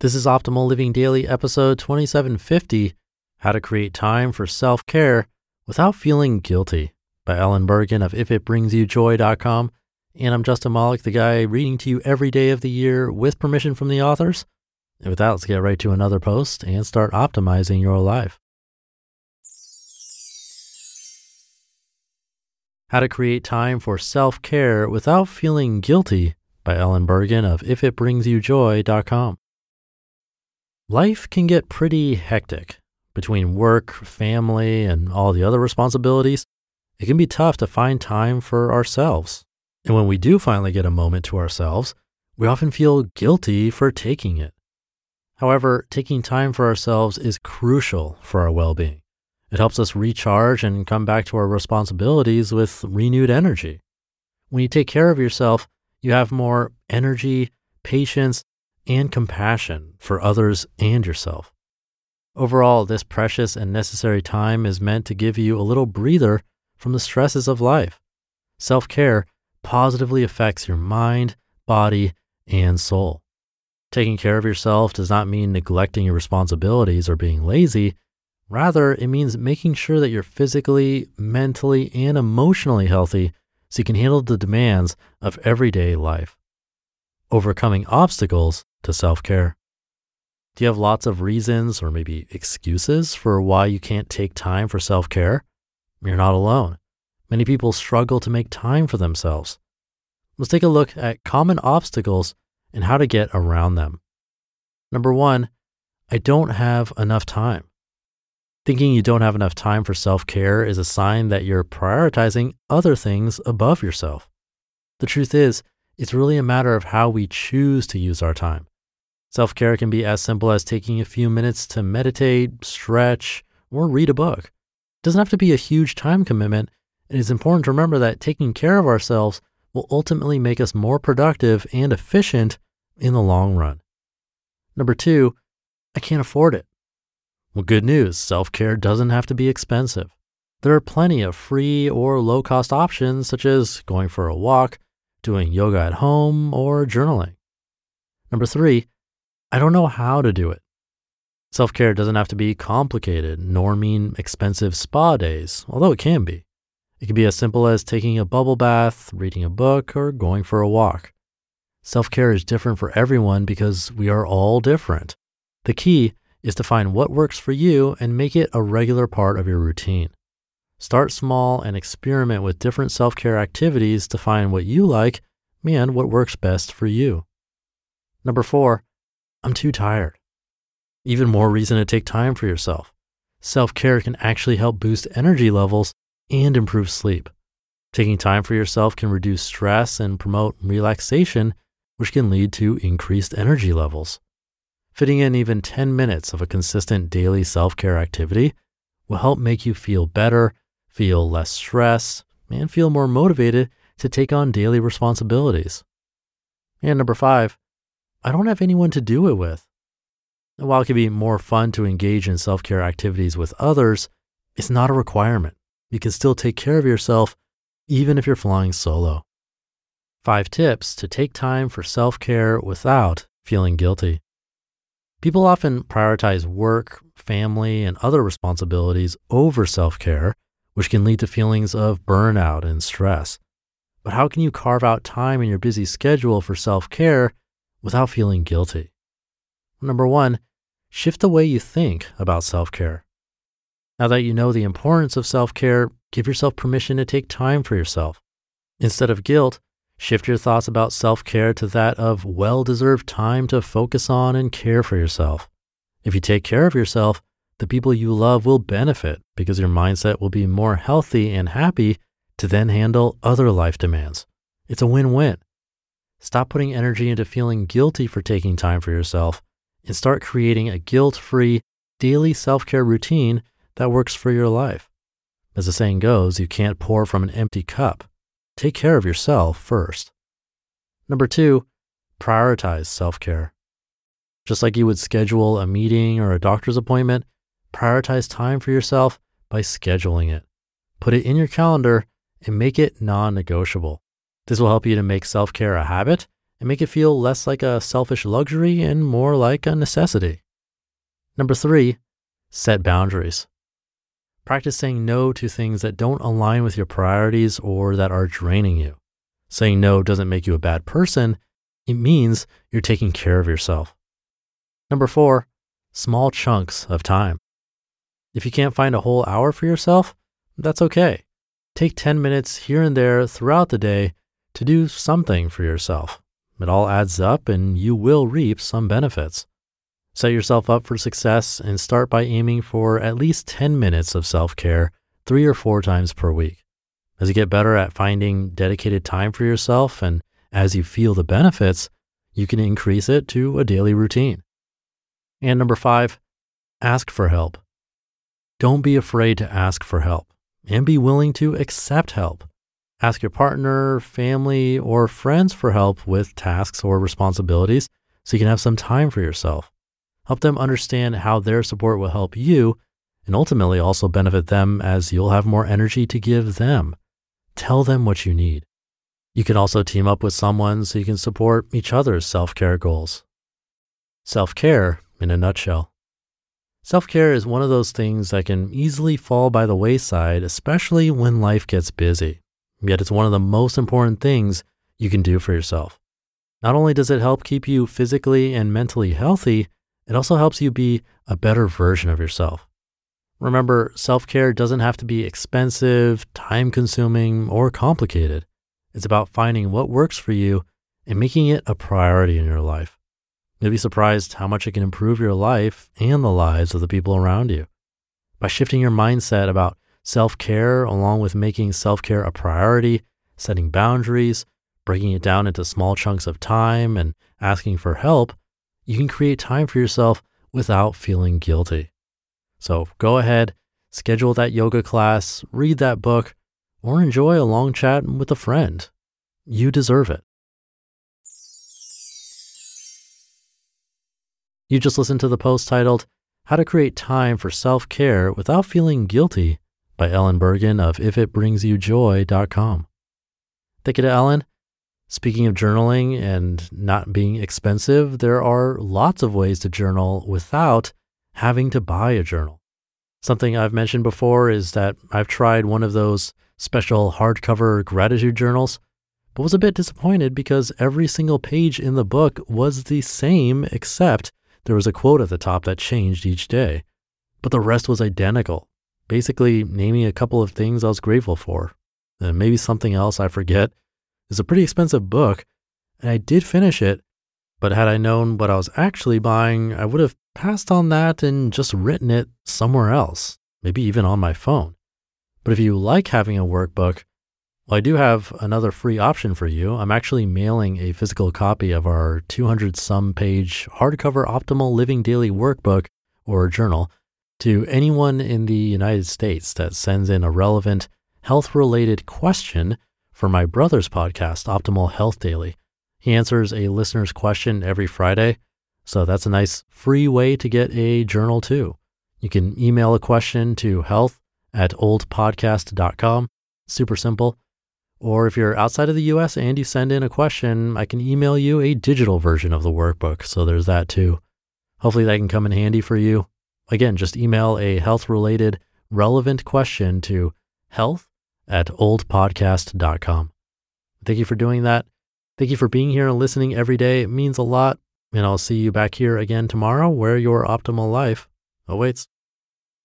This is Optimal Living Daily, episode 2750 How to Create Time for Self Care Without Feeling Guilty by Ellen Burgan of ifitbringsyoujoy.com. And I'm Justin Malik, the guy reading to you every day of the year with permission from the authors. And with that, let's get right to another post and start optimizing your life. How to Create Time for Self Care Without Feeling Guilty by Ellen Burgan of ifitbringsyoujoy.com. Life can get pretty hectic between work, family, and all the other responsibilities. It can be tough to find time for ourselves. And when we do finally get a moment to ourselves, we often feel guilty for taking it. However, taking time for ourselves is crucial for our well being. It helps us recharge and come back to our responsibilities with renewed energy. When you take care of yourself, you have more energy, patience, and compassion for others and yourself. Overall, this precious and necessary time is meant to give you a little breather from the stresses of life. Self care positively affects your mind, body, and soul. Taking care of yourself does not mean neglecting your responsibilities or being lazy. Rather, it means making sure that you're physically, mentally, and emotionally healthy so you can handle the demands of everyday life. Overcoming obstacles to self care? Do you have lots of reasons or maybe excuses for why you can't take time for self care? You're not alone. Many people struggle to make time for themselves. Let's take a look at common obstacles and how to get around them. Number one, I don't have enough time. Thinking you don't have enough time for self care is a sign that you're prioritizing other things above yourself. The truth is, it's really a matter of how we choose to use our time. Self care can be as simple as taking a few minutes to meditate, stretch, or read a book. It doesn't have to be a huge time commitment. And It is important to remember that taking care of ourselves will ultimately make us more productive and efficient in the long run. Number two, I can't afford it. Well, good news self care doesn't have to be expensive. There are plenty of free or low cost options, such as going for a walk, doing yoga at home, or journaling. Number three, I don't know how to do it. Self care doesn't have to be complicated nor mean expensive spa days, although it can be. It can be as simple as taking a bubble bath, reading a book, or going for a walk. Self care is different for everyone because we are all different. The key is to find what works for you and make it a regular part of your routine. Start small and experiment with different self care activities to find what you like and what works best for you. Number four, I'm too tired. Even more reason to take time for yourself. Self care can actually help boost energy levels and improve sleep. Taking time for yourself can reduce stress and promote relaxation, which can lead to increased energy levels. Fitting in even 10 minutes of a consistent daily self care activity will help make you feel better, feel less stress, and feel more motivated to take on daily responsibilities. And number five, I don't have anyone to do it with. While it can be more fun to engage in self care activities with others, it's not a requirement. You can still take care of yourself even if you're flying solo. Five tips to take time for self care without feeling guilty. People often prioritize work, family, and other responsibilities over self care, which can lead to feelings of burnout and stress. But how can you carve out time in your busy schedule for self care without feeling guilty. Number one, shift the way you think about self care. Now that you know the importance of self care, give yourself permission to take time for yourself. Instead of guilt, shift your thoughts about self care to that of well deserved time to focus on and care for yourself. If you take care of yourself, the people you love will benefit because your mindset will be more healthy and happy to then handle other life demands. It's a win win. Stop putting energy into feeling guilty for taking time for yourself and start creating a guilt free daily self care routine that works for your life. As the saying goes, you can't pour from an empty cup. Take care of yourself first. Number two, prioritize self care. Just like you would schedule a meeting or a doctor's appointment, prioritize time for yourself by scheduling it. Put it in your calendar and make it non negotiable. This will help you to make self care a habit and make it feel less like a selfish luxury and more like a necessity. Number three, set boundaries. Practice saying no to things that don't align with your priorities or that are draining you. Saying no doesn't make you a bad person, it means you're taking care of yourself. Number four, small chunks of time. If you can't find a whole hour for yourself, that's okay. Take 10 minutes here and there throughout the day to do something for yourself. It all adds up and you will reap some benefits. Set yourself up for success and start by aiming for at least 10 minutes of self care three or four times per week. As you get better at finding dedicated time for yourself and as you feel the benefits, you can increase it to a daily routine. And number five, ask for help. Don't be afraid to ask for help and be willing to accept help. Ask your partner, family, or friends for help with tasks or responsibilities so you can have some time for yourself. Help them understand how their support will help you and ultimately also benefit them as you'll have more energy to give them. Tell them what you need. You can also team up with someone so you can support each other's self care goals. Self care in a nutshell. Self care is one of those things that can easily fall by the wayside, especially when life gets busy. Yet it's one of the most important things you can do for yourself. Not only does it help keep you physically and mentally healthy, it also helps you be a better version of yourself. Remember, self care doesn't have to be expensive, time consuming, or complicated. It's about finding what works for you and making it a priority in your life. You'll be surprised how much it can improve your life and the lives of the people around you. By shifting your mindset about self care, along with making self care a priority, setting boundaries, breaking it down into small chunks of time, and asking for help, you can create time for yourself without feeling guilty. So go ahead, schedule that yoga class, read that book, or enjoy a long chat with a friend. You deserve it. You just listened to the post titled, How to Create Time for Self Care Without Feeling Guilty by Ellen Burgan of ifitbringsyoujoy.com. Thank you to Ellen. Speaking of journaling and not being expensive, there are lots of ways to journal without having to buy a journal. Something I've mentioned before is that I've tried one of those special hardcover gratitude journals, but was a bit disappointed because every single page in the book was the same, except there was a quote at the top that changed each day. But the rest was identical, basically naming a couple of things I was grateful for, and maybe something else I forget. It's a pretty expensive book, and I did finish it, but had I known what I was actually buying, I would have passed on that and just written it somewhere else, maybe even on my phone. But if you like having a workbook, well, I do have another free option for you. I'm actually mailing a physical copy of our 200 some page hardcover Optimal Living Daily workbook or journal to anyone in the United States that sends in a relevant health related question for my brother's podcast, Optimal Health Daily. He answers a listener's question every Friday. So that's a nice free way to get a journal too. You can email a question to health at oldpodcast.com. Super simple. Or if you're outside of the US and you send in a question, I can email you a digital version of the workbook. So there's that too. Hopefully that can come in handy for you. Again, just email a health related relevant question to health at oldpodcast.com. Thank you for doing that. Thank you for being here and listening every day. It means a lot. And I'll see you back here again tomorrow where your optimal life awaits.